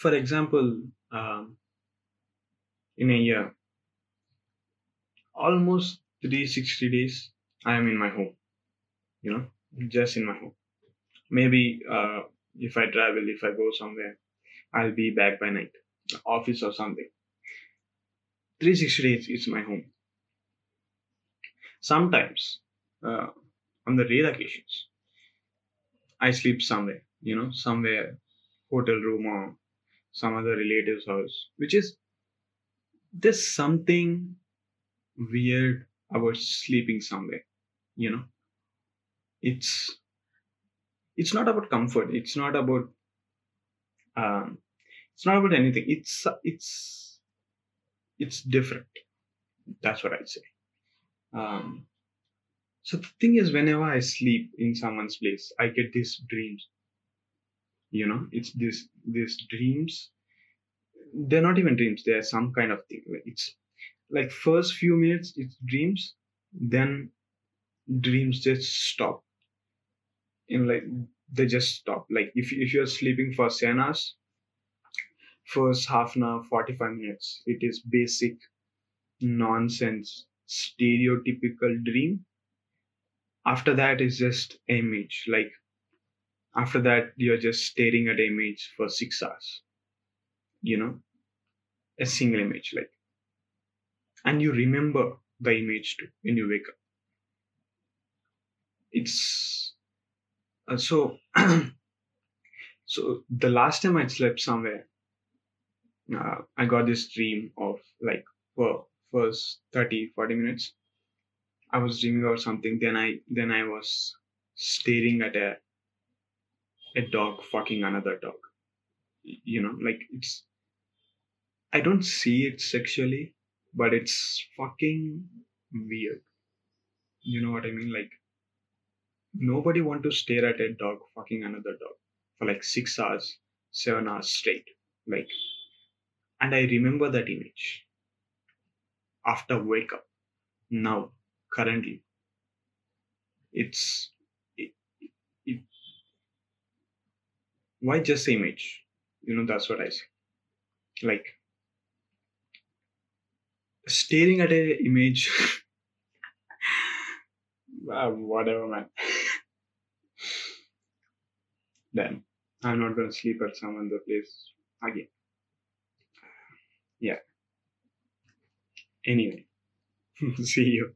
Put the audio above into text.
for example, um, in a year, almost 360 days, I am in my home, you know, just in my home. Maybe uh, if I travel, if I go somewhere, I'll be back by night, office or something. 360 days is my home. Sometimes, uh, on the rare occasions, I sleep somewhere, you know, somewhere, hotel room or some other relative's house, which is there's something weird about sleeping somewhere, you know. It's it's not about comfort. It's not about um, it's not about anything. It's it's it's different. That's what I'd say. Um, so the thing is, whenever I sleep in someone's place, I get these dreams. You know, it's this these dreams. They're not even dreams. They're some kind of thing. It's like first few minutes it's dreams, then dreams just stop. In like they just stop. Like if if you're sleeping for seven hours, first half an hour, forty five minutes, it is basic nonsense, stereotypical dream after that is just image like after that you're just staring at image for six hours you know a single image like and you remember the image too when you wake up it's uh, so so the last time i slept somewhere uh, i got this dream of like for first 30 40 minutes I was dreaming about something. Then I then I was staring at a a dog fucking another dog. You know, like it's. I don't see it sexually, but it's fucking weird. You know what I mean? Like nobody want to stare at a dog fucking another dog for like six hours, seven hours straight. Like, and I remember that image after wake up now currently it's it, it, why just image? You know that's what i say. Like staring at a image. Uh, whatever man. Then i'm not gonna sleep at some other place again. Yeah. Anyway. See you